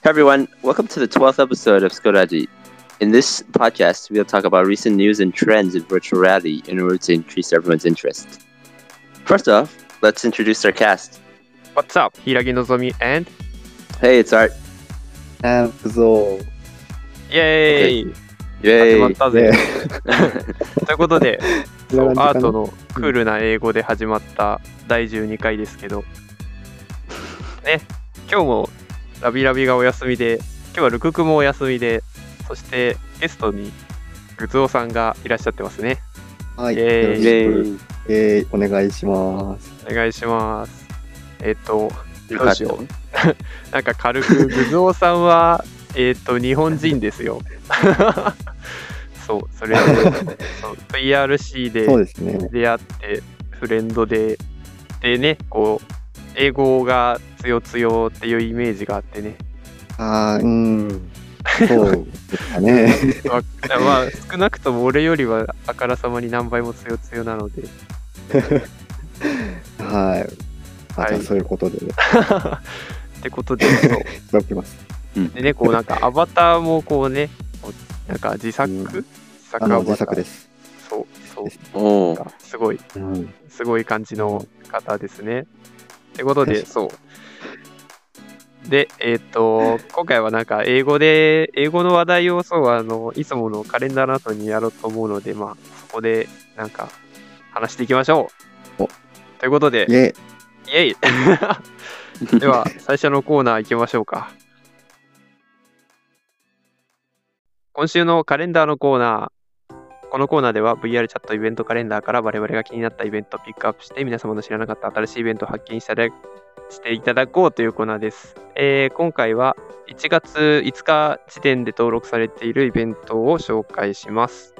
Hey everyone, welcome to the 12th episode of Skodaji. In this podcast, we'll talk about recent news and trends in virtual reality in order to increase everyone's interest. First off, let's introduce our cast. What's up? 平木のぞみ and Hey, it's Art. あー、ぞイェーイ、 Yay! 始まったぜ。ねということで、そうこんな感じかなアートのクールな英語で始まった第12回ですけど、ね、今日も ラビラビがお休みで、今日はルククもお休みで、そしてゲストにグツオさんがいらっしゃってますね。はい。イェーえー、お願いします。お願いします。えっ、と、よどうしよう。なんか軽く、グズオさんは、えっと、日本人ですよ。そう、それで、そう VRC でそうですね。出会って、フレンドで、でね、こう、英語が強強っていうイメージがあってね、あー、うん。そうですかね。わ まあ、少なくとも俺よりはあからさまに何倍も強強なので、はい。あ、はいじゃあそういうことで、ってことで、そうやってます。でね、こうなんかアバターもこうね、なんか自作、うん自作アバター自作です。そう、そうです。ごい、うん。すごい感じの方ですね。ってことで、そう。で、えっ、と、今回はなんか英語で、英語の話題をそう、あの、いつものカレンダーの後にやろうと思うので、まあ、そこでなんか話していきましょう。おということで、イェイ。イェイ では、最初のコーナー行きましょうか。今週のカレンダーのコーナー。このコーナーでは VR チャットイベントカレンダーから我々が気になったイベントをピックアップして皆様の知らなかった新しいイベントを発見しただしていただこうというコーナーです。えー今回は1月5日時点で登録されているイベントを紹介します。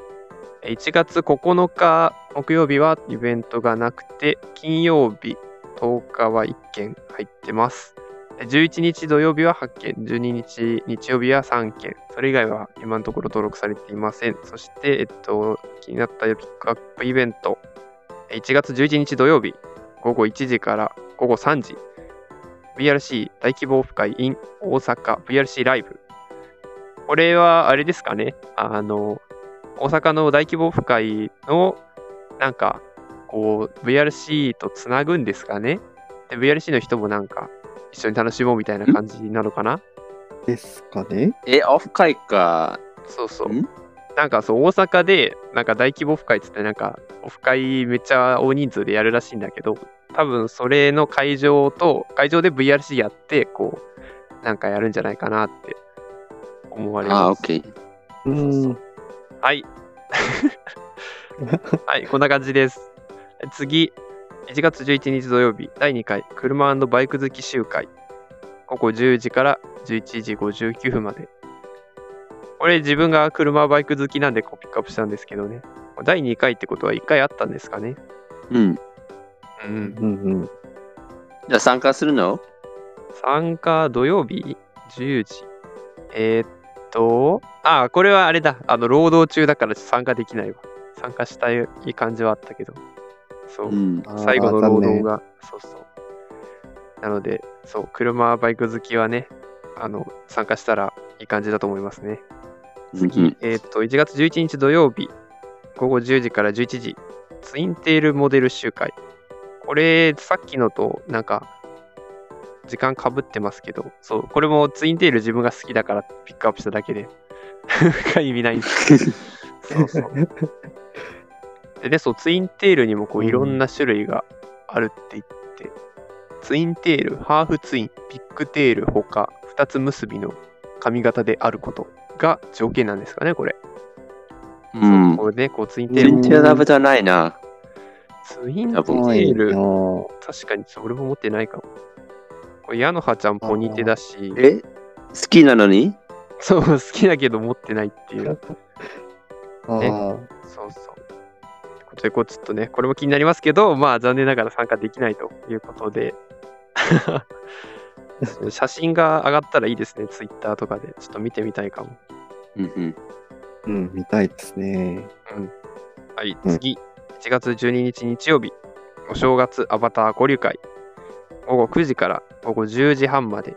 1月9日木曜日はイベントがなくて金曜日10日は1件入ってます。11日土曜日は8件、12日日曜日は3件、それ以外は今のところ登録されていません。そして、えっと、気になったピックアップイベント、1月11日土曜日、午後1時から午後3時、VRC 大規模オフ会 in 大阪 VRC ライブ。これはあれですかね、あの、大阪の大規模オフ会の、なんか、こう、VRC とつなぐんですかね？で、VRC の人もなんか、一緒に楽しもうみたいな感じなのかな？ですかね？え、オフ会か。そうそう。んなんかそう、大阪で、なんか大規模オフ会っつって、なんか、オフ会めっちゃ大人数でやるらしいんだけど、多分それの会場と、会場で VRC やって、こう、なんかやるんじゃないかなって思われあ、ます。OK。うん。はい。はい、こんな感じです。次、1月11日土曜日、第2回、車バイク好き集会。午後10時から11時59分まで。これ自分が車バイク好きなんでこうピックアップしたんですけどね。第2回ってことは1回あったんですかね。うん。うん。うんうん。じゃあ参加するの？参加土曜日？10時。えーっと、あ、これはあれだ。あの、労働中だから参加できないわ。参加したい感じはあったけど。そう。うん。あー最後の労働が、そうそう。なので、そう、車、バイク好きはね、あの、参加したらいい感じだと思いますね。次、うんえっ、と、1月11日土曜日、午後10時から11時、ツインテールモデル集会。これ、さっきのと、なんか、時間かぶってますけど、そう、これもツインテール自分が好きだからピックアップしただけで、深い意味ないんですけど。そうそう。でね、そう、ツインテールにもこううんいろんな種類があるって言って、ツインテール、ハーフツイン、ビッグテールほか、二つ結びの髪型であることが条件なんですかね、これ。うん。これね、こうツインテール、全然ラブじゃないな。ツインテール、は確かに俺も持ってないかも。これ、ヤノハちゃんポニテだし、え？好きなのに？そう、好きだけど持ってないっていう。あーそうそう。ってことで、こうちょっとね、これも気になりますけど、まあ残念ながら参加できないということで、写真が上がったらいいですね、ツイッターとかで。ちょっと見てみたいかも。うんうん。うん、見たいですね。はい、うん次、1月12日日曜日、お正月アバター交流会。午後9時から午後10時半まで。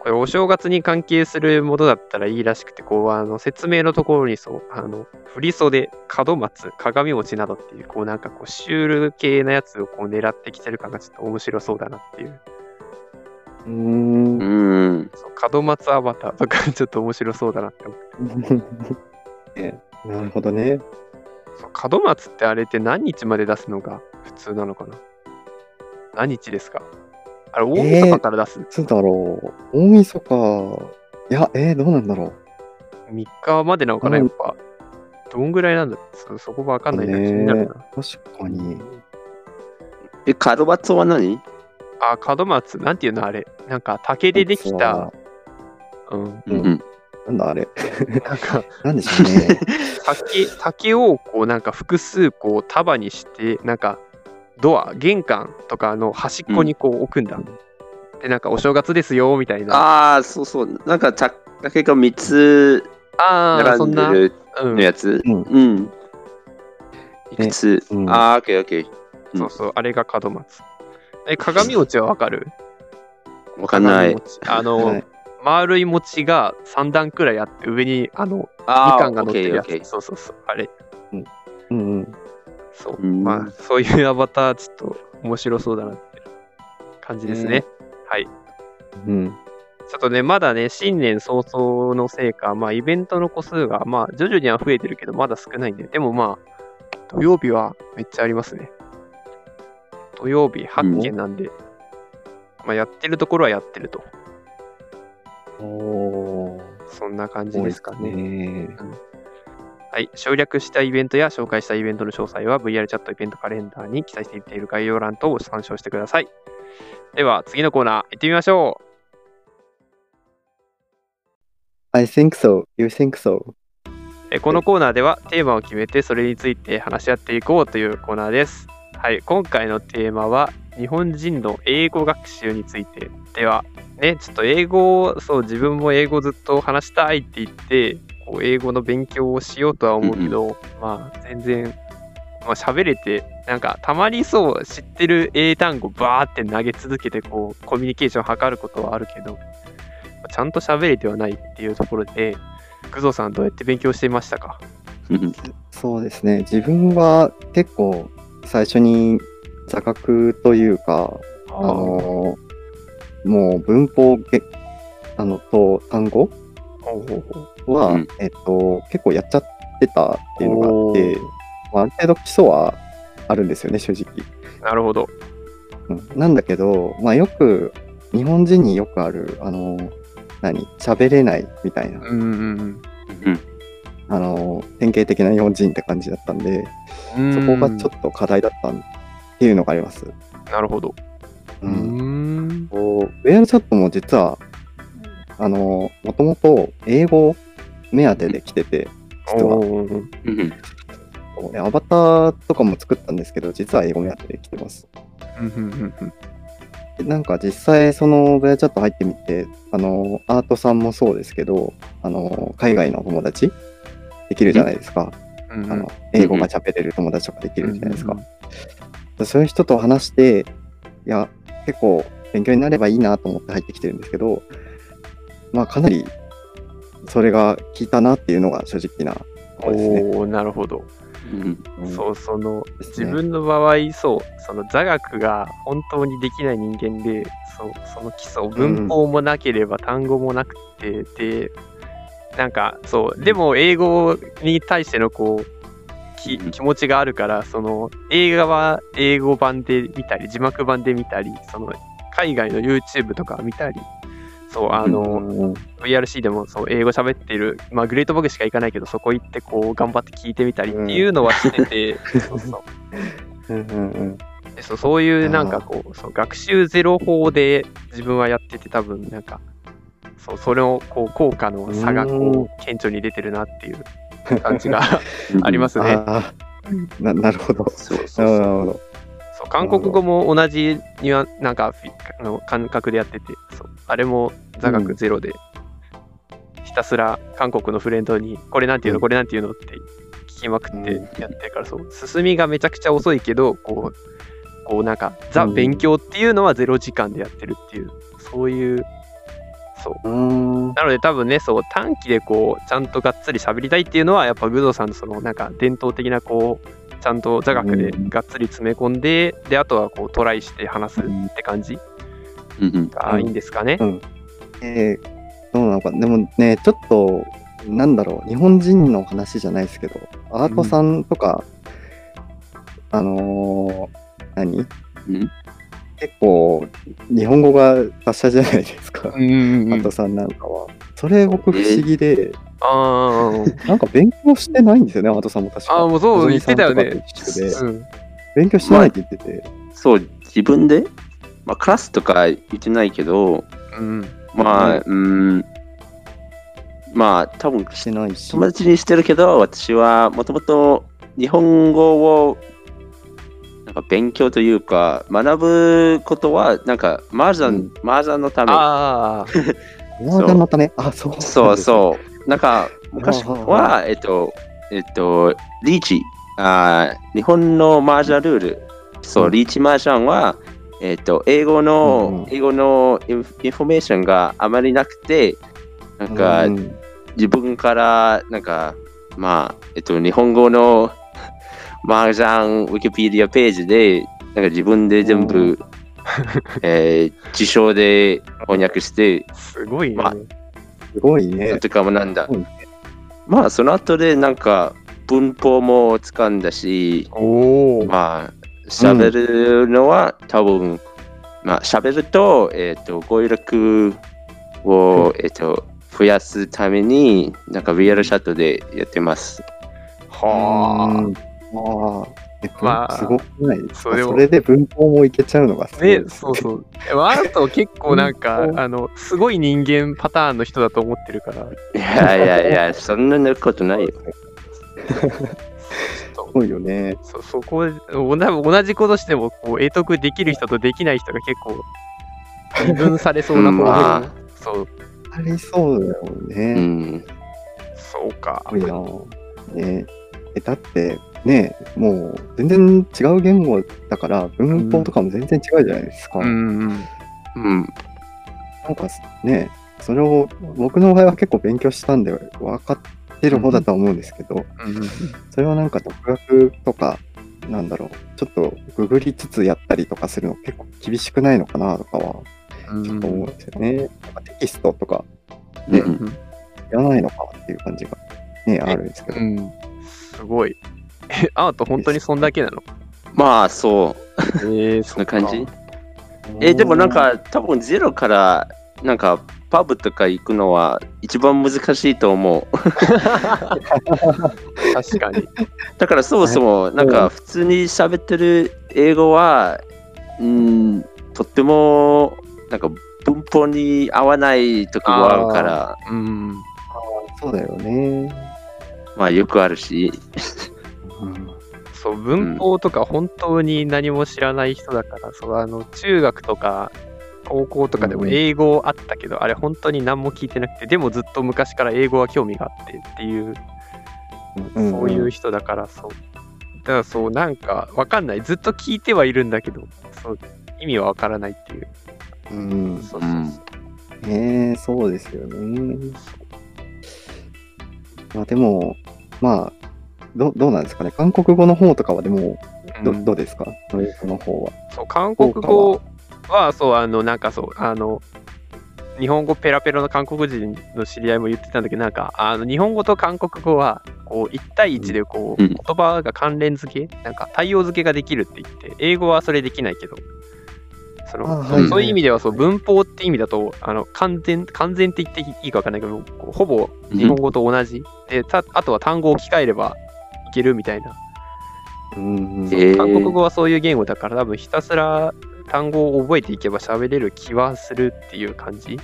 これお正月に関係するものだったらいいらしくて、こう、あの、説明のところにそう、あの、振り袖、門松、鏡餅などっていう、こう、なんかこう、シュール系なやつをこう狙ってきてる感がちょっと面白そうだなっていう。うーん。うん。そう、門松アバターとかちょっと面白そうだなって思って。ね なるほどね。そう、門松ってあれって何日まで出すのが普通なのかな？何日ですか？あれ、大晦日から出す、いつだろう。大晦日。いや、えー、どうなんだろ ?3 日までなのかな、うんやっぱ。どんぐらいなんだ？そそこわかんないな。気ねになるな。う。確かに。え、カドバツは何？あ、門松、なんていうのあれ？なんか竹でできた、うん。うんうん。なんだあれ？なんかなんでしょうね。竹、竹をこうなんか複数こう束にして、なんかドア、玄関とかの端っこにこう置くんだ。で、なんかお正月ですよ、みたいな。ああ、そうそう。なんか、た竹が3つあー、そんな。並んでるうんの。やつ？うんうん。いくつ？うんああ、オッケーオッケー。うんそうそう、あれが門松。え、鏡餅はわかる？わかんない鏡。餅あの、はい丸い餅が3段くらいあって、上にあの、みああ、かんが乗ってるやつ。そうそうそう、あれ。うんうん。そう。うんまあ、そういうアバター、ちょっと面白そうだなって感じですね。ねはい。うん。ちょっとね、まだね、新年早々のせいか、まあ、イベントの個数が、まあ、徐々には増えてるけど、まだ少ないんで、でもまあ、土曜日はめっちゃありますね。土曜日8件なんで、まあ、やってるところはやってると。おー。そんな感じですかね。ね。はい。省略したイベントや紹介したイベントの詳細は VR チャットイベントカレンダーに記載していっている概要欄等を参照してください。では、次のコーナー行ってみましょう。I think so. You think so. えこのコーナーではテーマを決めてそれについて話し合っていこうというコーナーです。はい、今回のテーマは日本人の英語学習についてではねちょっと英語をそう自分も英語ずっと話したいって言ってこう英語の勉強をしようとは思うけど、まあ全然まあ喋れてなんかたまにそう知ってる英単語バーって投げ続けてこうコミュニケーションを図ることはあるけどちゃんと喋れてはないっていうところで工藤さんどうやって勉強していましたか？そうですね。自分は結構最初に座学というか、あのもう文法げあのと単語は、うん。えっと、結構やっちゃってたっていうのがあって、まあ、ある程度基礎はあるんですよね、正直。なるほど。うん。なんだけど、まあ、よく、日本人によくある、あの、何、喋れないみたいな、うんうん。うん。あの、典型的な日本人って感じだったんで、うん。そこがちょっと課題だったっていうのがあります。と。なるほど。う。うんん。こうウェアチャットも実は、あの、もともと英語目当てで来てて、実は。アバターとかも作ったんですけど、実は英語目当てで来てます。なんか実際、そのベアチャット入ってみて、あの、アートさんもそうですけど、あの、海外の友達できるじゃないですか。うんうんあの、英語が喋れる友達とかできるじゃないですかそういう人と話して、いや、結構勉強になればいいなと思って入ってきてるんですけど、まあかなりそれが効いたなっていうのが正直なところですね。おーなるほど。うんうんそう、その、ね自分の場合、そう、その座学が本当にできない人間で、そう、その基礎、文法もなければ単語もなくて、で、なんか、そう、でも英語に対してのこう、きうん。気持ちがあるから、その映画は英語版で見たり、字幕版で見たり、その海外の YouTube とか見たり、そう、あの、うん、VRC でもそう英語喋ってる、まあ、グレートボグしか行かないけど、そこ行ってこう頑張って聞いてみたりっていうのはしてて、そうそう。そういうなんかこうそう学習ゼロ法で自分はやってて多分なんかそうそれをこう効果の差がこう顕著に出てるなっていう感じがありますね。な なるほど。そうそうそう。そう韓国語も同じにはなんかの感覚でやっててそうあれも座学ゼロで、ひたすら韓国のフレンドにこれなんていうのうん。これなんていうのって聞きまくってうん。やってるからそう進みがめちゃくちゃ遅いけどこうこうなんかザうん。勉強っていうのはゼロ時間でやってるっていうそういうそう。うーん。なので多分ね、そう短期でこうちゃんとがっつり喋りたいっていうのはやっぱグドさんのそのなんか伝統的なこうちゃんと座学でうんがっつり詰め込んで、であとはこうトライして話すって感じうんうん。がいいんですかね。えー、どうなのか。でもね、ちょっと、なんだろう、日本人の話じゃないですけど、アートさんとか、あのー何？うん結構、日本語が達者じゃないですか、うんうんトさんなんかは。それ僕不思議で、あーなんか勉強してないんですよね、アートさんも確か。あー、もうそう言ってたよね。うん勉強してないって言ってて、そう、自分で、まあ、クラスとか言ってないけど、うんまあ、ううん、まあ、多分してないし。友達にしてるけど、私はもともと日本語をなんか勉強というか、学ぶことは、なんか、麻雀、うん。麻雀のため。ああ、マージャンのため、あ、そう。そうう。そう。なんか、昔はえっと、えっと、リーチ、あー日本の麻雀ルール、そうう、ん。リーチ麻雀は、えっと、英語の、英語のインフォメーションがあまりなくて、なんか、うん。自分から、なんか、まあ、えっと、日本語の麻雀ウィキペディアページで、なんか自分で全部、えー辞書で翻訳して、すごいね。まあすごいね。とかもなんだ。まあ、その後で、なんか、文法も掴んだし、おお、まあ、喋るのは、多分、まあ、喋ると、えっ、と、語彙力を、えっ、と、増やすために、なんか、リアルチャットでやってます。はうんああ。えまあすごくないですか？それをそれで文法もいけちゃうのがすあ。ごいね、ですそうそう。でもあなたは結構なんかう、んあの、すごい人間パターンの人だと思ってるから、いやいやいや、そんなことないよ。すごいよね。そそこで同じ同じことしてもこう得得できる人とできない人が結構二分されそうなことまあそうありそうだようね。ん。そうかいな。ねえ、だって、ねもう全然違う言語だから、文法とかも全然違うじゃないですか。うんうんうん。なんかね、それを僕の場合は結構勉強したんで分かってる方だとは思うんですけど、うんうんそれはなんか独学とか、なんだろう、ちょっとググりつつやったりとかするの結構厳しくないのかなとかはうんちょっと思うんですよね。なんかテキストとかねいらないのかっていう感じがね、あるんですけど。うんすごいえ アート本当にそんだけなの？まあ、そう。えー、そんな感じ？え、でもなんか、多分ゼロから、なんか、パブとか行くのは一番難しいと思う。確かに。だからそもそも、なんか普通に喋ってる英語は、うん、とっても、なんか文法に合わない時もあるから、うん。そうだよね。まあよくあるし、うん。そう文法とか本当に何も知らない人だから、そうあの中学とか高校とかでもうん英語あったけど、あれ本当に何も聞いてなくてでもずっと昔から英語は興味があってっていう、うんそういう人だからそう。だからそうなんかわかんない。ずっと聞いてはいるんだけどそう意味はわからないっていう。うん。そうそううんそう。ねえそうですよね。まあでも、まあ、どどうなんですかね？韓国語の方とかはでも、どうん。どうですか？ドイツの方は。そう韓国語はそうあのなんかそうあの日本語ペラペラの韓国人の知り合いも言ってたんだけどなんかあの日本語と韓国語はこう1対1でこう、うん。言葉が関連付けなんか対応付けができるって言って英語はそれできないけどそのあはい。そういう意味ではそう文法って意味だとあの完全完全って言っていいか分かんないけどほぼ日本語と同じ、でたあとは単語を置き換えればいけるみたいな。うんえー。韓国語はそういう言語だから多分ひたすら単語を覚えていけば喋れる気はするっていう感じ。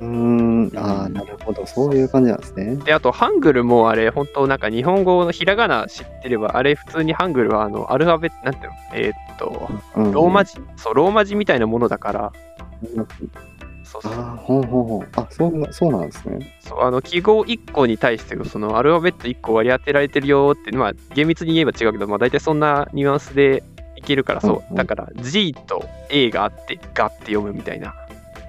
うーん、ああ、なるほど。そういう感じなんですね。であとハングルもあれ本当なんか日本語のひらがな知ってればあれ普通にハングルはあのアルファベットなんていうの？えーっとうんローマ字、そうローマ字みたいなものだからそうそうああ、ほうほうほう。あ、そうなそうなんですね。そうあの記号1個に対してそのアルファベット1個割り当てられてるよってまあ厳密に言えば違うけどまあ大体そんなニュアンスでいけるからそう、うんうんだから G と A があってガって読むみたいな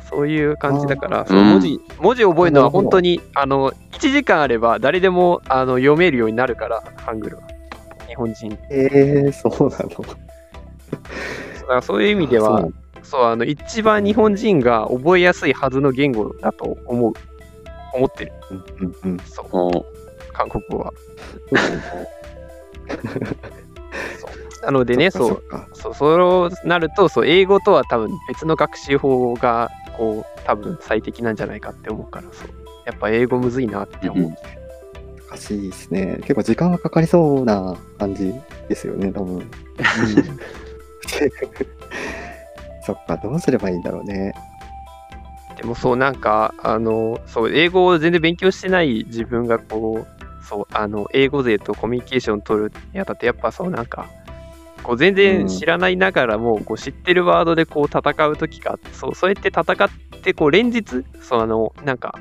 そういう感じだから、そううん文字文字を覚えるのは本当にあの1時間あれば誰でもあの読めるようになるから、ハングルは。日本人。えー、そうなの。だからそういう意味ではそあの一番日本人が覚えやすいはずの言語だと思う。思ってる。うんうんうん。そう、韓国語は。なのでね、そうそうそうなるとそう英語とは多分別の学習法がこう多分最適なんじゃないかって思うからそうやっぱ英語むずいなって思う、難しいですね。結構時間がかかりそうな感じですよね、多分。そっか、どうすればいいんだろうね。でもそうなんかあのそう英語を全然勉強してない自分がこうそうあの英語勢とコミュニケーション取るにあたってやっぱそうなんかこう全然知らないながらも、こう知ってるワードでこう戦う時があってそうそうやって戦ってこう連日そうあのなんか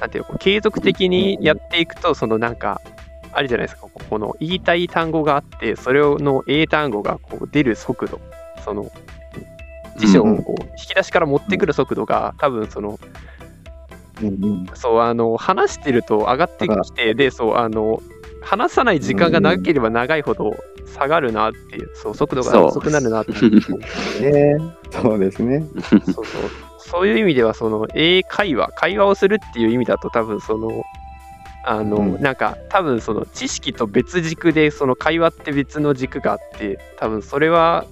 なんていうのこう継続的にやっていくとそのなんかあるじゃないですかここの言いたい単語があってそれの英単語がこう出る速度その辞書をこう引き出しから持ってくる速度が多分その。そうあの話してると上がってきてでそうあの話さない時間が長ければ長いほど下がるなっていうそう速度が遅くなるなって ね。そうですね。そうそう。そういう意味ではその英会話会話をするっていう意味だと多分そのあの、うん。なんか多分その知識と別軸でその会話って別の軸があって多分それは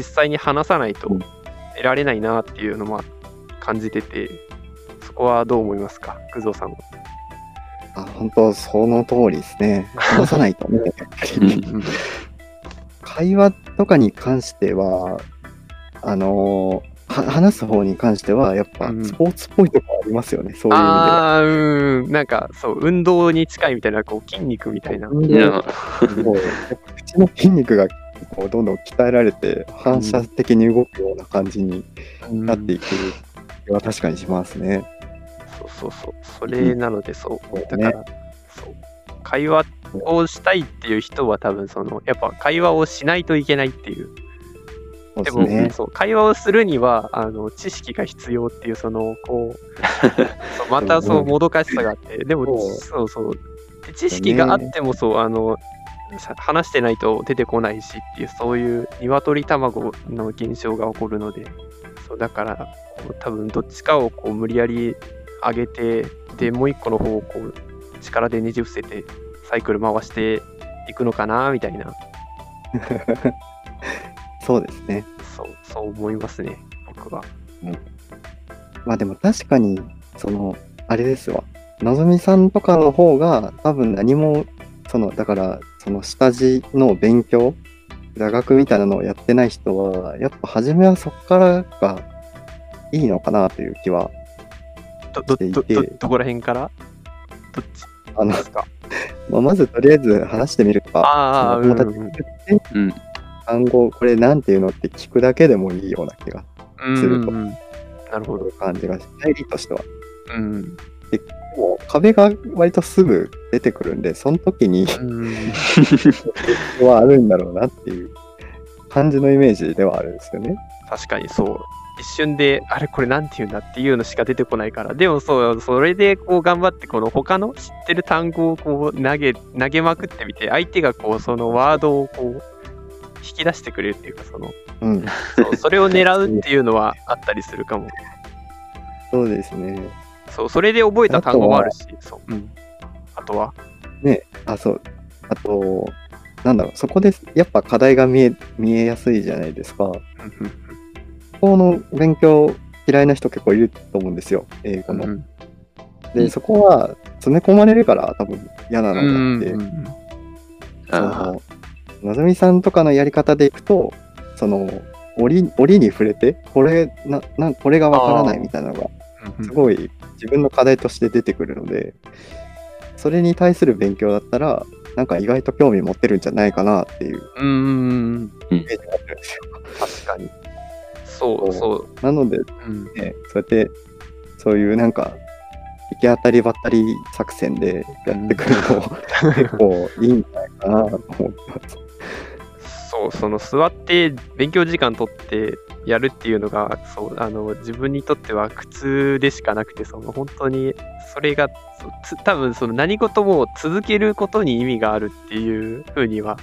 実際に話さないとうん得られないなっていうのも感じててそこはどう思いますか？工藤さんは。あ、本当その通りですね。話さないとね。会話とかに関しては、あの話す方に関しては、やっぱうんスポーツっぽいとこありますよね、そういう意味では。ああ、うん、なんかそう、運動に近いみたいな、こう筋肉みたいな。うやっぱ口の筋肉がこうどんどん鍛えられて、反射的に動くような感じになっていく気は確かにしますね。そうそうそう。それなので、そう。そうねだから、そう。会話をしたいっていう人は多分、その、やっぱ会話をしないといけないっていう。でも、ね。そう会話をするには、あの、知識が必要っていう、その、こう、またそう、もどかしさがあって、でも、そうそう知識があっても、そう、あの、さ話してないと出てこないしっていう、そういう鶏卵の現象が起こるので、そうだから、こう多分どっちかをこう無理やり上げて、で、もう一個の方をこう力でねじ伏せて、サイクル回していくのかな、みたいな、そうですね。そう、そう思いますね、僕は。まあでも確かに、その、あれですわ。のぞみさんとかの方が多分何も、その、だから、その下地の勉強、座学みたいなのをやってない人は、やっぱ初めはそこからがいいのかなという気は、ど、ど、ど、していてど、どこら辺から？どっち？あので、すか？まあ、まずとりあえず話してみるとか、ああ、友達うん。単語、これなんていうのって聞くだけでもいいような気がうんするとうんうんなるほど。感じがし、入りとしては。うん。もう壁が割とすぐ出てくるんで、その時にうん。はあるんだろうなっていう感じのイメージではあるんですよね。確かにそう。一瞬で、あれこれなんて言うんだっていうのしか出てこないから。でもそう、それでこう頑張って、この他の知ってる単語をこう投げ、投げまくってみて、相手がこうそのワードをこう引き出してくれるっていうか、その、うん、そうそれを狙うっていうのはあったりするかも。そうですね。そう、それで覚えた単語もあるし、そう。うん。あとは、ね、あ、そう。あと、なんだろう、そこでやっぱ課題が見え見えやすいじゃないですか。うんこの勉強嫌いな人結構いると思うんですよ、英語の。うんうんで、そこは詰め込まれるから多分嫌なのうんであって、うんそあの、のぞみさんとかのやり方でいくと、その、折折に触れて、これ、な、な、これがわからないみたいなのが、うんすごい自分の課題として出てくるので、それに対する勉強だったら、なんか意外と興味持ってるんじゃないかなっていううんうんうん。イメージがあるんですよ。確かに。そうそう。なので、うんね、そうやって、そういうなんか、行き当たりばったり作戦でやってくるの、結構いいんじゃないかなと思ってます。そう、その座って勉強時間取ってやるっていうのが、そう、あの、自分にとっては苦痛でしかなくて、その、本当に、それが、多分、その、何事も続けることに意味があるっていうふうには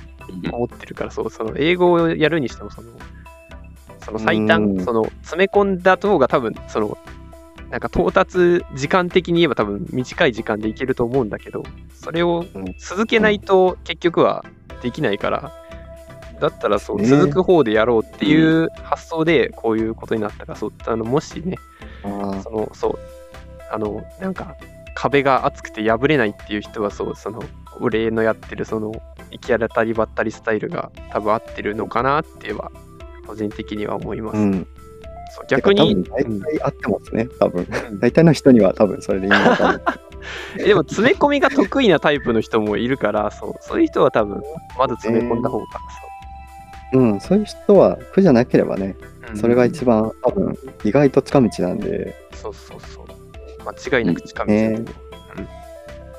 思ってるから、そう、その、英語をやるにしても、その、その最う短、ん。その、詰め込んだ方が多分、その、なんか到達時間的に言えば多分短い時間でいけると思うんだけど、それをうん続けないと結局はできないから、だったらそう、ね続く方でやろうっていう発想でこういうことになったから、そう、あの、もしね、あその、そう、あの、なんか、壁が厚くて破れないっていう人は、そう、その、俺のやってる、その、行き当たりばったりスタイルが多分合ってるのかなっては、個人的には思います。あうん。そう逆に、大体合ってますね、多分。うん大体の人には多分それでいいのかな。でも詰め込みが得意なタイプの人もいるから、そうそういう人は多分、まず詰め込んだ方が、うん、そういう人は苦じゃなければね、そうそれが一番多分意外と近道なんで、そうそうそう。間違いなく近道だと思う。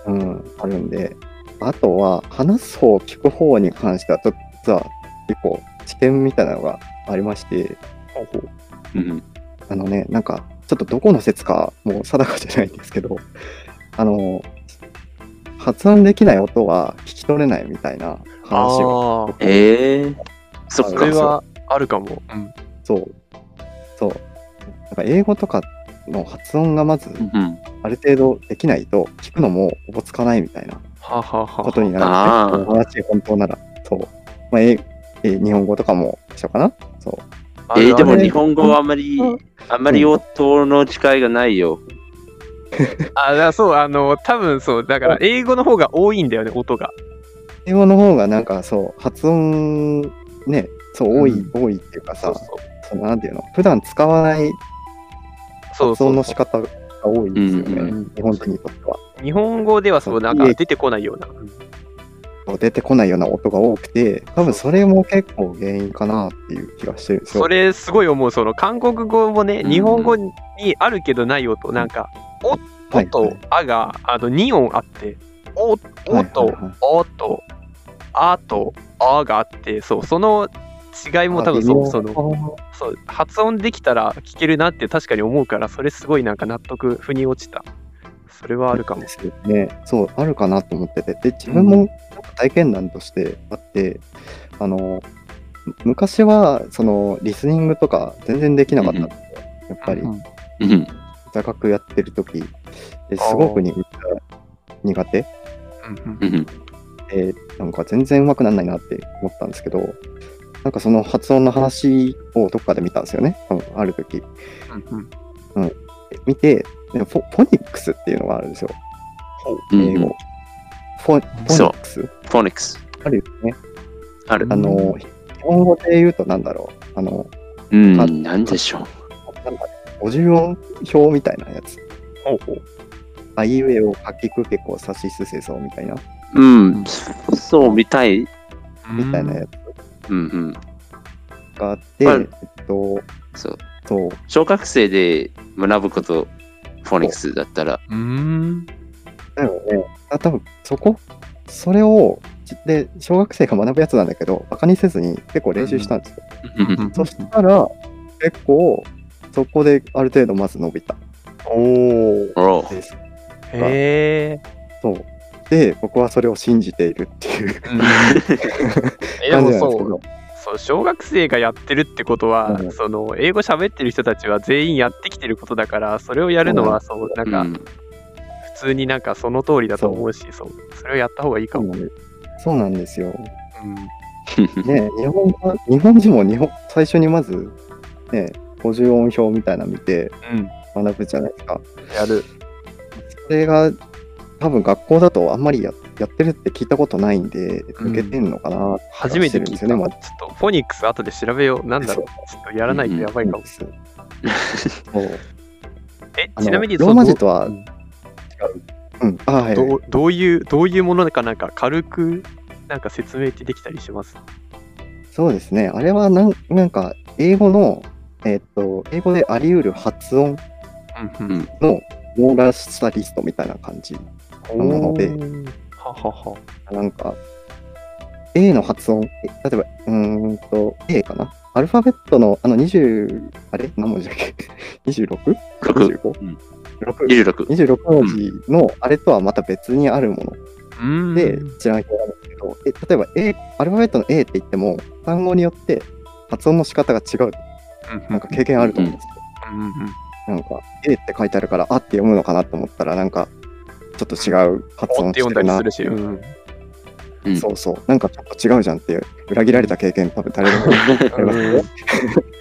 うん、あるんで、あとは話す方、聞く方に関しては、ちょっと実は結構知見みたいなのがありまして、ほうほう。うんあのね、なんか、ちょっとどこの説かもう定かじゃないんですけど、あの、発音できない音は聞き取れないみたいな話を、ああ、ええそ。れはあるかも。うん。そう、そう。なんか英語とかの発音がまずうん。ある程度できないと聞くのもおぼつかないみたいなことになるあーんで、お話本当なら、そう。まあ、ええ日本語とかも一緒かな？そう。えー、でも日本語はあんまり、あんまり音の違いがないよ。あ、だそう、あの、多分そう、だから英語の方が多いんだよね、音が。英語の方がなんかそう、発音ね、そう、多い、う多いっていうかさそのなんていうの、普段使わない発音の仕方が多いですよね、うんうん日本人にとっては。日本語ではそう、そうなんか出てこないような。出てこないような音が多くて、多分それも結構原因かなっていう気がしてる。んですよ。それすごい思う、その韓国語もね、うん。日本語にあるけどない音、なんか、お、おとあが、あの、2音あって、お、おと、おと、あと、あがあって、そう、その違いも多分そう、その、の、そう、発音できたら聞けるなって確かに思うから、それすごいなんか納得、腑に落ちた。それはあるかもで。すよね。そう、あるかなと思ってて。で、自分も体験談としてあって、あの、む昔は、その、リスニングとか全然できなかったんですよ。やっぱりう、んうん。座学やってる時ですごく苦苦手うんうんうん。で、なんか全然上手くならないなって思ったんですけど、なんかその発音の話をどっかで見たんですよね。ある時。うんうん見て、でフォ phonics っていうのがあるんですよ。うん英語。フォ phonics？phonics。あるよね。ある。あの、日本語で言うとなんだろう。あの、うん、なんでしょう。なんだ50音表みたいなやつ。ほうほうあいうえおかきくけこさしすせそみたいな、うん、そう、みたい。みたいなやつうんうん。があって、まあえっと、そう。そう、小学生で学ぶこと、フォニックスだったら。うーん。だよね。あ多分そこ、それを、で、小学生が学ぶやつなんだけど、バカにせずに結構練習したんですよ。うんそしたら、結構、そこである程度まず伸びたおお。おうです。へえ。そう。で、僕はそれを信じているっていう えで感もそうそう、小学生がやってるってことは、うんその英語喋ってる人たちは全員やってきてることだから、それをやるのはそう、なんかうん普通になんかその通りだと思うし、そう、それをやった方がいいかも。そうなんですよ。うん。ね、日本語日本人も日本最初にまず、ね、50音表みたいなの見てうん。学ぶじゃないですか。やる。それが多分学校だとあんまりややってるって聞いたことないんで、うん抜けてんのかな、初めて聞いた。してるんですよねちょっとフォニックス後で調べよう。なんだろう。ちょっとやらないとやばいかも。え、ちなみにローマ字とは？うん違う。うん。あはい、どうどういう、どういうものかなんか軽くなんか説明ってできたりします？そうですね。あれはなんなんか、英語の、えっと、英語であり得る発音うんうんの網羅したリストみたいな感じ。うん。なのでははは。なんか、A の発音、え例えば、うーんと、A かな？アルファベットの、あの20、あれ？何文字だっけ ?26?25? 6。うん6 26。26文字のあれとはまた別にあるものうん。で知らない人なんですけど、え例えば A、アルファベットの A って言っても、単語によって発音の仕方が違う。なんか経験あると思うんですよ。うんうん。なんか A って書いてあるから、あって読むのかなと思ったら、なんかちょっと違う発音してるなし。うん。うんそうそう。なんかちょっと違うじゃんっていう、裏切られた経験多分誰でもありますよね。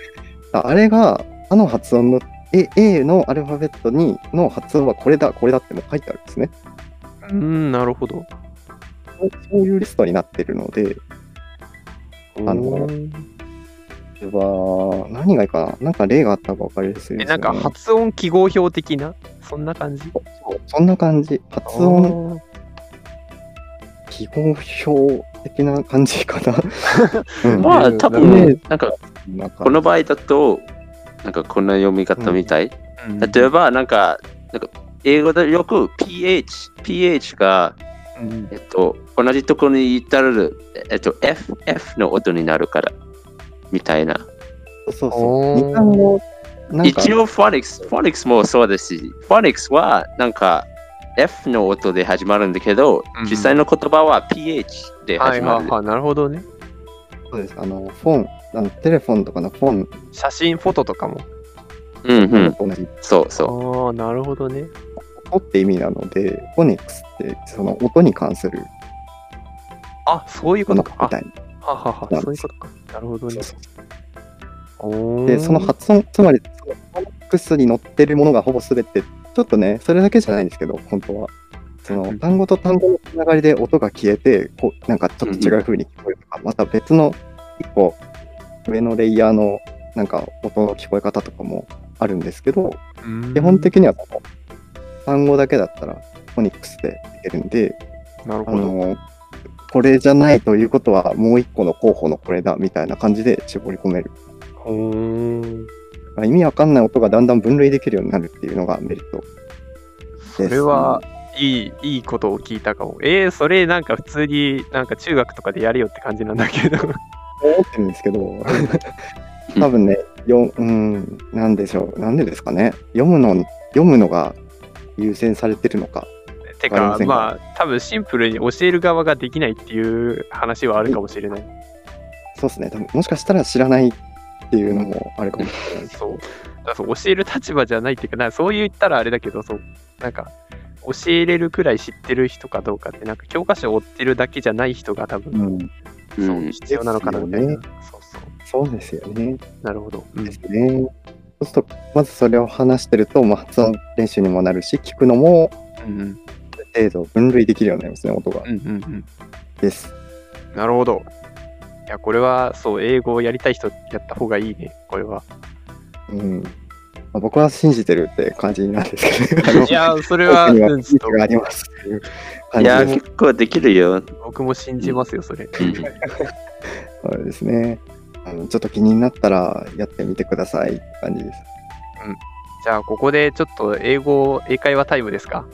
あれが、あの発音の A, A のアルファベットにの発音はこれだ、これだってもう書いてあるんですね。うん、なるほど。そうそういうリストになってるので、あのは何がいいかな？なんか例があった方が分かりやすいえ、ですよ、ね。なんか発音記号表的な？そんな感じ？そうそんな感じ。発音音。記号表的な感じかな？うんまあ、多ね分、なんかこの場合だと、なんかこんな読み方みたい？うん例えば、なんか、なんか英語でよく PH、PH が、うんえっと、同じところに至る、えっと、F、F の音になるから、みたいな。そうそうおそう。ー二単語、なんか、一応、フォニックス、フォニックスもそうですし、フォニックスは、なんか、F の音で始まるんだけど、うん実際の言葉は PH では始まる。いはいはい、なるほどね。そうです。あの、フォン、あのテレフォンとかのフォン写真、フォトとかも。うんうん。と同じそうそう。ああ、なるほどね。音って意味なので、フォニックスってその音に関するあ、そういうこもとか。のみたいな。あははは、そういうことか。なるほどね。で、その発音、つまり、そのフォニックスに載ってるものがほぼ全て、ちょっとね、それだけじゃないんですけど、本当は。そのうん単語と単語のつながりで音が消えて、こうなんかちょっと違う風に聞こえるとか、また別の一個上のレイヤーのなんか音の聞こえ方とかもあるんですけど、うん。基本的にはその単語だけだったらフォニックスでいけるんで、あなるほど。の、これじゃないということはもう一個の候補のこれだみたいな感じで絞り込める。意味わかんない音がだんだん分類できるようになるっていうのがメリットです。それはいい、いいことを聞いたかも。えー、それなんか普通になんか中学とかでやれよって感じなんだけど。思ってるんですけど、多分ね、ようん、なんでしょう、なんでですかね、読むの読むのが優先されてるのか、てわかりませんがか？まあ多分シンプルに教える側ができないっていう話はあるかもしれない。そうですね、多分もしかしたら知らないっていうのもあるかもしれない。そう。だそう教える立場じゃないっていうか、なんかそう言ったらあれだけど、そう。なんか教えれるくらい知ってる人かどうかって、なんか教科書を追ってるだけじゃない人が多分、うん、そううん必要なのかなみたいな。でそうそう。そうですよね。なるほど。うんですね。そうすると、まずそれを話してると、まあ、発音練習にもなるし、聞くのもうん程度分類できるようになりますね、音が。うんうんうん。です。なるほど。いや、これは、そう、英語をやりたい人やった方がいいね、これは。うんまあ、僕は信じてるって感じなんですけど、いや、それは、うがありますっていう感いや、じです。結構できるよ。僕も信じますよ、それ。うんそうですね。あのちょっと気になったらやってみてくださいって感じです。じゃあ、ここでちょっと英語、英会話タイムですか？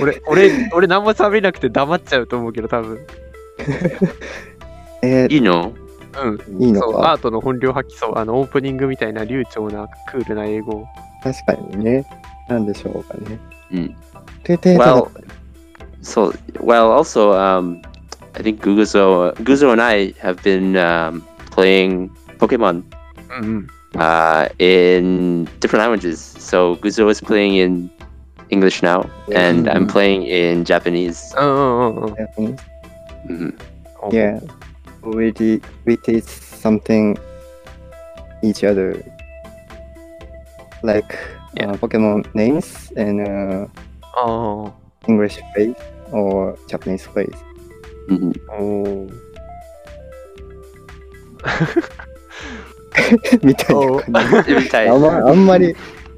俺、俺、俺何も喋れなくて黙っちゃうと思うけど、多分。えーいいのうん。いいのそう、かアートの本領発揮そう。あの、オープニングみたいな流暢な、クールな英語。確かにね。なんでしょうかね。うん。てて Well, so well. Also, um, I think Guguzo, Guzo and I have been um, playing Pokemon うんうん。uh, in different languages. So Guzo is playing in English now, and I'm Mhm. playing in Japanese. うんうんうんうん。 Mhm. Yeah. We did, we did something each other like Yeah. uh, Pokemon names and uh, ああ。 English phrase or Japanese phrase. Mhm. おーみたいな感じ。みたいあんまあんまり、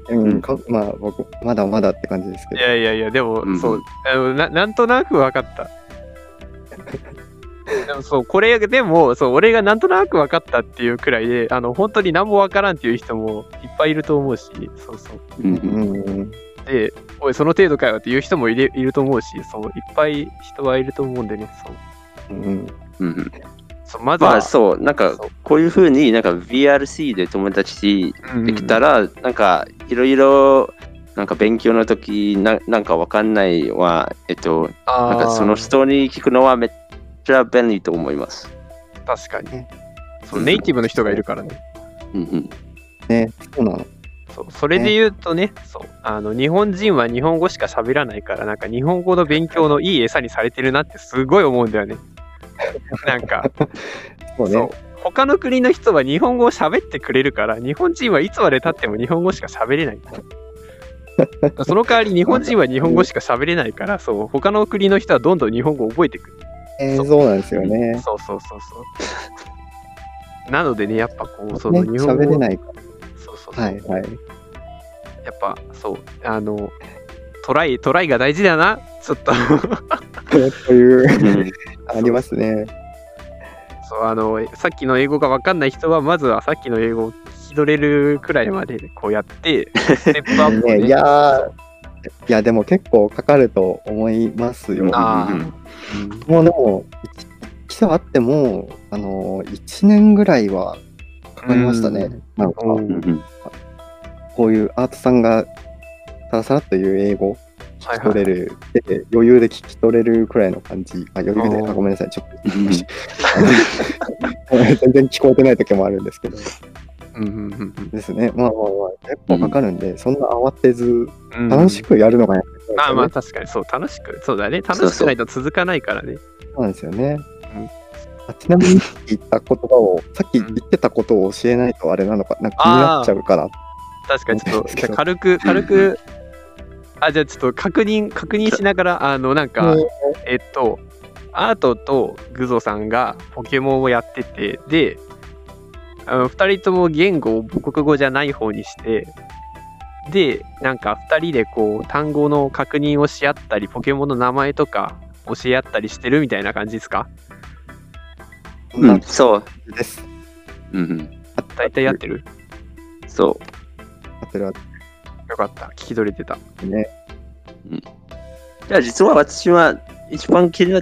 うんまあ僕、まだまだって感じですけいど。やいやいや、でも、うんそうあのな、なんとなく分かった。でもそう、これ、でも、そう、俺がなんとなく分かったっていうくらいで、あの、本当に何も分からんっていう人もいっぱいいると思うし、そうそう。Mhm. うん。で、おい、その程度かよっていう人もいるいると思うし、そう、いっぱい人はいると思うんでね、そう。うん。Mhm. そうまずは、まあそう、なんかこういうふうになんか VRC で友達うんできたら、なんかいろいろなんか勉強の時ななんかわかんないは、えっと、なんかその人に聞くのはめっちゃ便利と思います。確かにね。そうネイティブの人がいるからね。うんうん。ね、そうなの。そうそれで言うとねそうあの日本人は日本語しか喋らないからなんか日本語の勉強のいい餌にされてるなってすごい思うんだよね。なんかそうね。他の国の人は日本語を喋ってくれるから日本人はいつまでたっても日本語しか喋れない。その代わり日本人は日本語しか喋れないからそう他の国の人はどんどん日本語を覚えてくる。えーそうなんですよね。そうそうそうそう。なのでねやっぱこうそね、の日本語喋れないかそうそうそうら。はいはい。やっぱそうあのトライトライが大事だなちょっと という、うんありますね。そうあのさっきの英語が分かんない人はまずはさっきの英語を聞き取れるくらいまでこうやって ステップアップをねねいやーいや、でも結構かかると思いますよ。あー。うんもうでも、基礎あっても、あの、1年ぐらいはかかりましたね。こういうアートさんがさらさらっという英語はい取れる、で余裕で聞き取れるくらいの感じ。あ余裕で、あごめんなさい、ちょっと 全然聞こえてない時もあるんですけど。うんうんうんですね。まあまあまあ、結構かかるんで、そんな慌てず、うん。楽しくやるのがやっぱああまありそう確かに。そう楽しく。そうだね。そう楽しくないと続かないからね。なんですよね。うん。あちなみに言った言葉を、さっき言ってたことを教えないとあれなのか、なんか気になっちゃうから。確かにちょっと軽く軽くあじゃあちょっと確認確認しながらあのなんかえっと、アートとグゾさんがポケモンをやってて、で、あの2人とも言語を母国語じゃない方にして、で、なんか2人でこう単語の確認をし合ったり、ポケモンの名前とか教え合ったりしてるみたいな感じですか？うん。なそう。です。うんうん。大体やってる？そ合ってる合ってよかった。聞き取れてた。るね。う。いや、実は私は一番気にな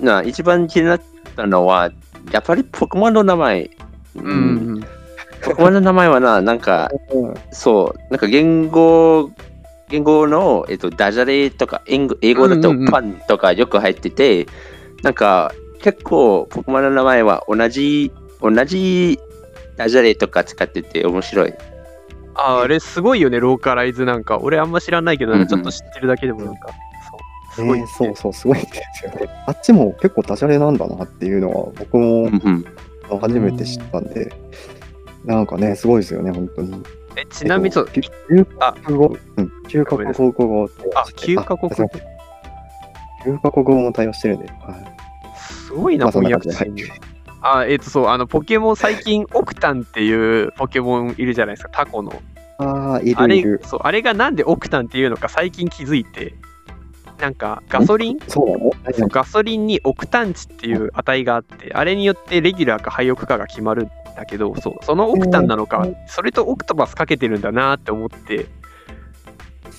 な一番気になったのは、やっぱりポケモンの名前。ううん。ポケモンの名前はな、なんか、うんそう、なんか言語、言語の、えっと、ダジャレとか、英語だとうんうんうんパンとかよく入ってて、なんか、結構、ポケモンの名前は同じ、同じダジャレとか使ってて面白い。あーあれすごいよね、ローカライズなんか。俺あんま知らないけど、ちょっと知ってるだけでもなんか、そう。すごい、ねそうそう、すごいですよね。あっちも結構ダジャレなんだなっていうのは、僕も初めて知ったんで、なんかね、すごいですよね、本当に。えちなみに、そう、9あカ国語、うん、9カ国語ってあ、9カ国あすいません9カ国語も対応してるんで、はい。すごいな、翻訳あ、えっ、と、そう、あの、ポケモン、最近、オクタンっていうポケモンいるじゃないですか、タコの。ああ、いあれるいる。、そう、あれがなんでオクタンっていうのか最近気づいて、なんか、ガソリン？そうガソリンにオクタン値っていう値があって、あれによってレギュラーか廃屋かが決まるんだけど、そうそのオクタンなのか、それとオクトパスかけてるんだなって思って、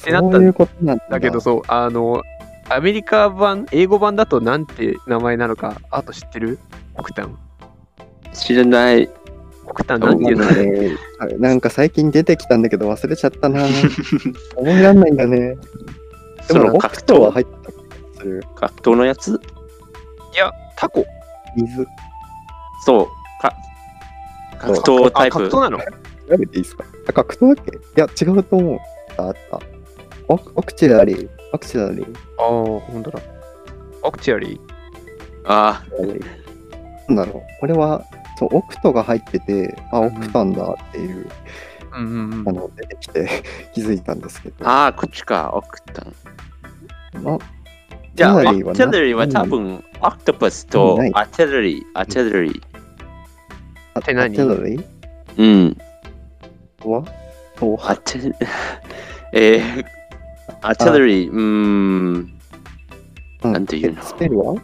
てなったんだ。だけどそう、あの、アメリカ版、英語版だとなんて名前なのか、あと知ってる？オクタン。知らない。オクタンなんていうの？なんかねなんか最近出てきたんだけど忘れちゃったな。思いらんないんだね。でも、その格オクトは？闘入ってたする。格闘のやつ？いや、タコ。水。そう。か格闘タあ、イプ。格闘なの？調べていいですか？あ、格闘だっけ？いや、違うと思う。ああった。オクオクチュラリー。オクチュラリー。ああ、ほんとだ。オクチュアリー。あなんだろう。これは、そう、オクトが入ってて、あ、オクタンだっていう、うんうんうん。あ。の、出てきて 気づいたんですけど。あ、ああ、こっちか、オクタン。あじゃあ、アーティラリーは多分、オクトパスとアーティラリー、アーティラリー。あって何？アテラリーうん。は？とアティ、えー、アーティラリー、うーん。なんていうの？スペルは？ん？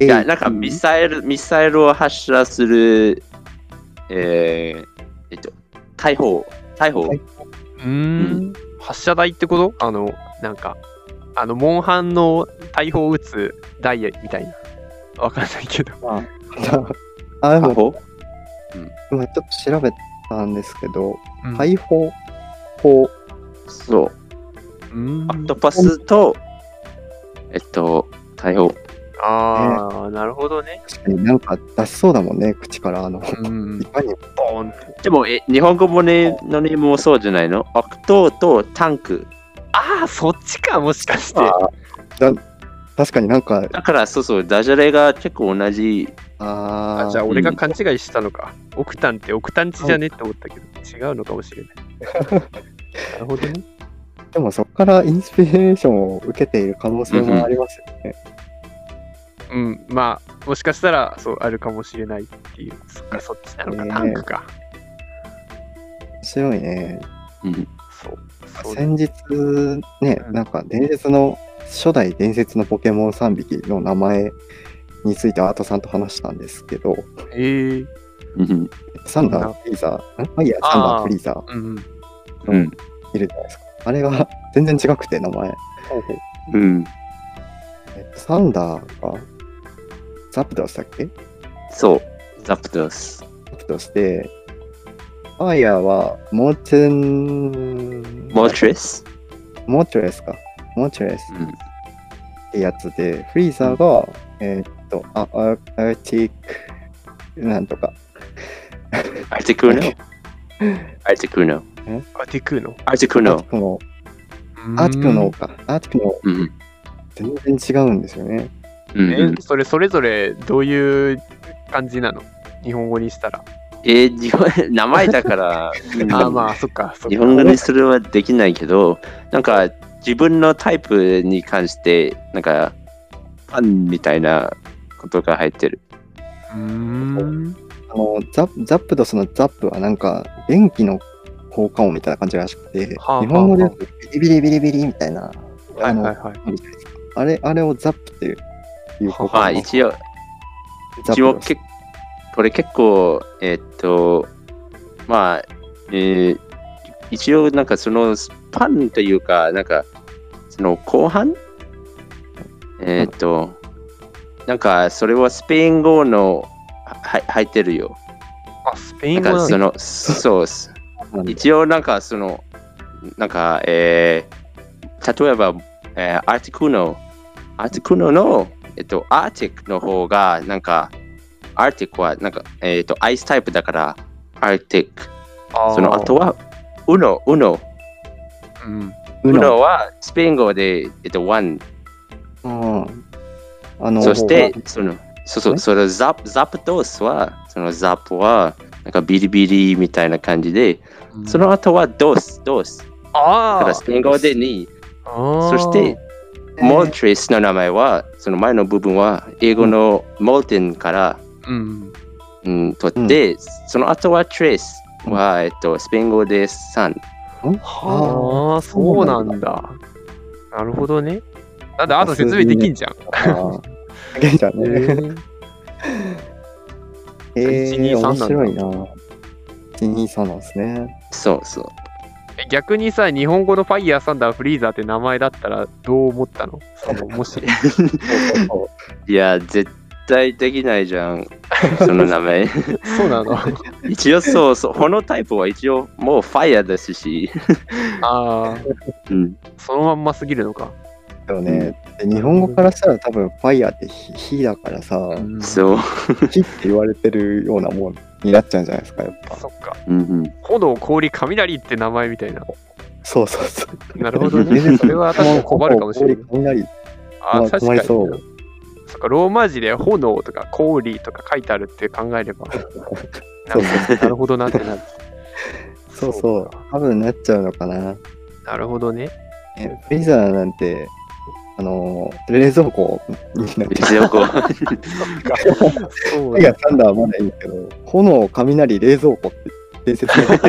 いや、なんかミサイル、ミサイルを発射する、えー、えっと、大砲、大砲。はいうーん。発射台ってこと？あの、なんか、あの、モンハンの大砲を撃つダイヤみたいな。わかんないけど。まあ、あ、でも、魔法今ちょっと調べたんですけど、うん大砲、砲、そう。うんアクトパスと、えっと、大砲。ああ、なるほどね。確かになんか出しそうだもんね、口から、あの、うんい。かに、ボーンって。でも、え日本語もね、のネームもそうじゃないの？アクトとタンク。ああ、そっちか、もしかして。だ確かになんか、だから、そうそう、ダジャレが結構同じ。あーあじゃあ、俺が勘違いしたのか。オクタンってオクタンチじゃねって思ったけど、違うのかもしれない。なるほどね。でもそこからインスピレーションを受けている可能性もありますよね。うん、まあ、もしかしたら、そう、あるかもしれないっていう。そっか、そっちなのか、ねタンクか。面白いね。うん。そう。そう先日ね、うんなんか伝説の、初代伝説のポケモン3匹の名前についてアートさんと話したんですけど、ええうん。サンダー、フリーザー、んまあいいや、サンダー、フリーザー？うん。うん。いるじゃないですか。あれが 全然違くて、名前。うん。えっと、サンダーが、ザプドスだっけ？そう。ザプトス。ザプドスで、ファイヤーは、モーテン、モートレス。モートレスか？モートレスうん。ってやつで、フリーザーが、えーっと、あアアーティック、なんとか。アルティクーノ？アルティクーノ。あ、ティクーの。アルティクーノアーティ。クーティクのか。アーティクのうん。全然違うんですよね。うんうんえ、それ、それぞれどういう感じなの？日本語にしたら。えー日本 名前だから、うんああ、まあ、そっか。日本語にするはできないけど、なんか自分のタイプに関して、なんかパンみたいなことが入ってる。うーん。あのザザップとそのザップはなんか電気の効果音みたいな感じらしくて、はあはあ日本語で言うとビリビリビリビリみたいな、はいあのはいはい。あれあれをザップっていういう効果ま一応、一応けこれ結構、えーっと、まあ、えー一応なんかそのパンというか、なんかその後半？えーっと、なんかそれはスペイン語のは入ってるよ。あ、スペイン語なんその、そうっす。一応なんかその、なんか、えー、例えば、えー、アーティクノ、アーティクノの、えっと、アーティックの方が、なんか、アーティックは、なんか、えっと、アイスタイプだから、アーティック。あーその後は、ウノ、ウノ。うん。ウうのノは、スペイン語で、えっと、ワン。うんあのそして、その、そうそう、ねそのザプ、ザプトスは、そのザプは、なんかビリビリみたいな感じで、その後はドス、ドス。だああからスペイン語で2。そそして、モルトレスの名前は、その前の部分は、英語のモルテンから、うん。うん、取って、その後はトレスは、えっと、スペイン語で3。はあ、そうなんだ。なるほどね。なんで、あと説明できんじゃん。あ あ、げんちゃんね。えー、123面白いな。123なんですね。そうそう。え逆にさ、日本語のファイヤー、サンダー、フリーザーって名前だったらどう思ったの？そのもし。いや、絶対できないじゃん。その名前。そうなの？一応そうそう。このタイプは一応もうファイヤーですし。ああ、うん。そのまんますぎるのか？でもね、で日本語からしたら多分ファイヤーって火火だからさ、うんそう。火って言われてるようなもんになっちゃうんじゃないですか、やっぱ。そっか。うんうん。炎、氷、雷って名前みたいな。そうそうそう。なるほどね。それは確かに困るかもしれない。雷ああ、確かに。そうそっか、ローマ字で炎とか氷とか書いてあるって考えれば。そうそうなるほどなってなる。そうそうか。多分なっちゃうのかな。なるほどね。えフリーザーなんて、あのー冷蔵庫になって一応こう。そうファイヤー、サンダーはまだいいんですけど、炎、雷、冷蔵庫って伝説の か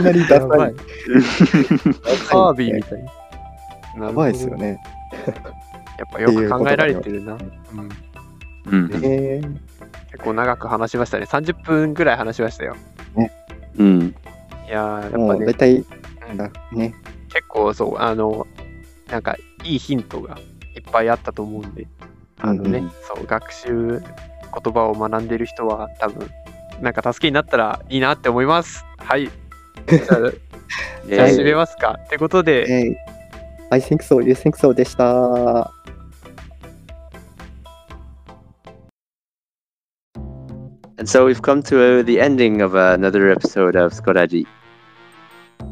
なりダサい。。カービィみたい。なやばいですよ。ね。やっぱよく考えられてるな。うんうんえー、結構長く話しましたね。30分ぐらい話しましたよ。うん。いやー、やもっぱね、う大体、うんだね、結構そう、あの、なんかいいヒントがいっぱいあったと思うんで、あのね、うんうんそう、学習、言葉を学んでる人は多分、なんか助けになったらいいなって思います。はい。じゃあ、じ締めますか。ってことで、えー I think so, you think so でした。And so we've come to uh, the ending of another episode of Skodaji.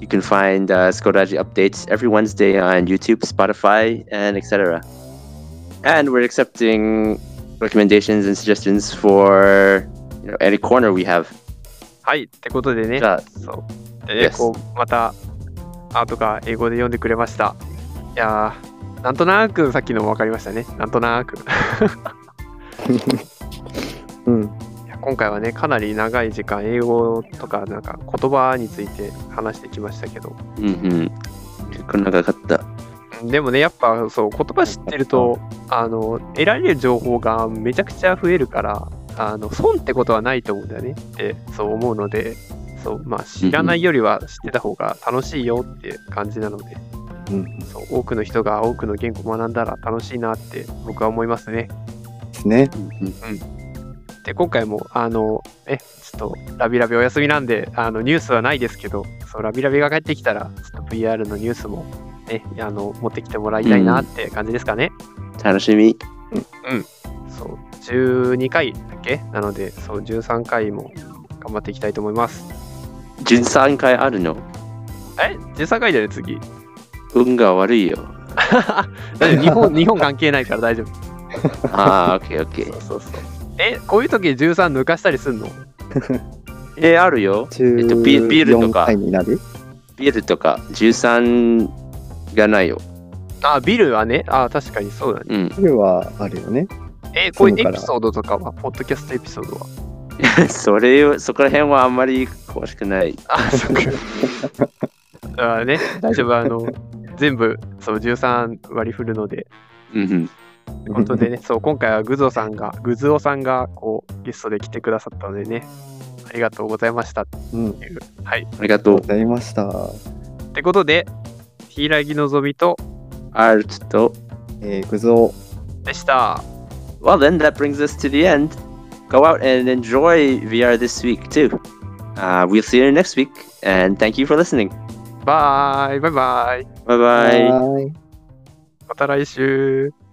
You can find uh, Skodaji updates every Wednesday on YouTube, Spotify, and etc. And we're accepting recommendations and suggestions for you know any corner we have. はい。ってことでね、 Just- そう。でね、 Yes. こう、また、アートが英語で読んでくれました。いやー、なんとなくさっきのも分かりましたね。なんとなく。うん。 今回はね、かなり長い時間、英語とか、なんか言葉について話してきましたけど、Mm-hmm. こんなかった。うんでもね、やっぱそう、言葉知ってると、あの、得られる情報がめちゃくちゃ増えるから、あの、損ってことはないと思うんだよねって、そう思うので、そう、まあ、知らないよりは知ってた方が楽しいよって感じなので、うん。そう多くの人が多くの言語を学んだら楽しいなって僕は思いますね。ですね。で、今回も、あの、え、ちょっと、ラビラビお休みなんで、あの、ニュースはないですけど、そう、ラビラビが帰ってきたら、ちょっと VR のニュースも、ね、あの、持ってきてもらいたいなって感じですかね。楽しみ。そう、12回だっけ？なので、そう、13回も頑張っていきたいと思います。13回あるの？え ?13 回だよね、次。運が悪いよ。日本、日本関係ないから大丈夫。ああ、オッケーオッケー。そうそうそう。え、こういう時13抜かしたりすんの？えー、あるよ。えっと、ビビールと14か回、になる？ビールとか、13がないよ。あ、ビルはね、あ、確かにそうだね。うん。ビールはあるよね。え、こういうエピソードとかは、ポッドキャストエピソードは？それを、そこら辺はあんまり詳しくない。あ、そっか。あね、大丈夫。あの、全部、そう、13割り振るので、うん本当でね、そう、今回はグゾさんが、グズオさんが、こう、ゲストで来てくださったのでね、ありがとうございましたってうん。いう。はい。ありがとうご。ざいました。ってことで、柊のぞみとアートと。えー、グゾでした。Well, then that brings us to the end. Go out and enjoy VR this week too. Uh, we'll see you next week, and thank you for listening. バイバイバイ。Bye bye. ーイ。また来週。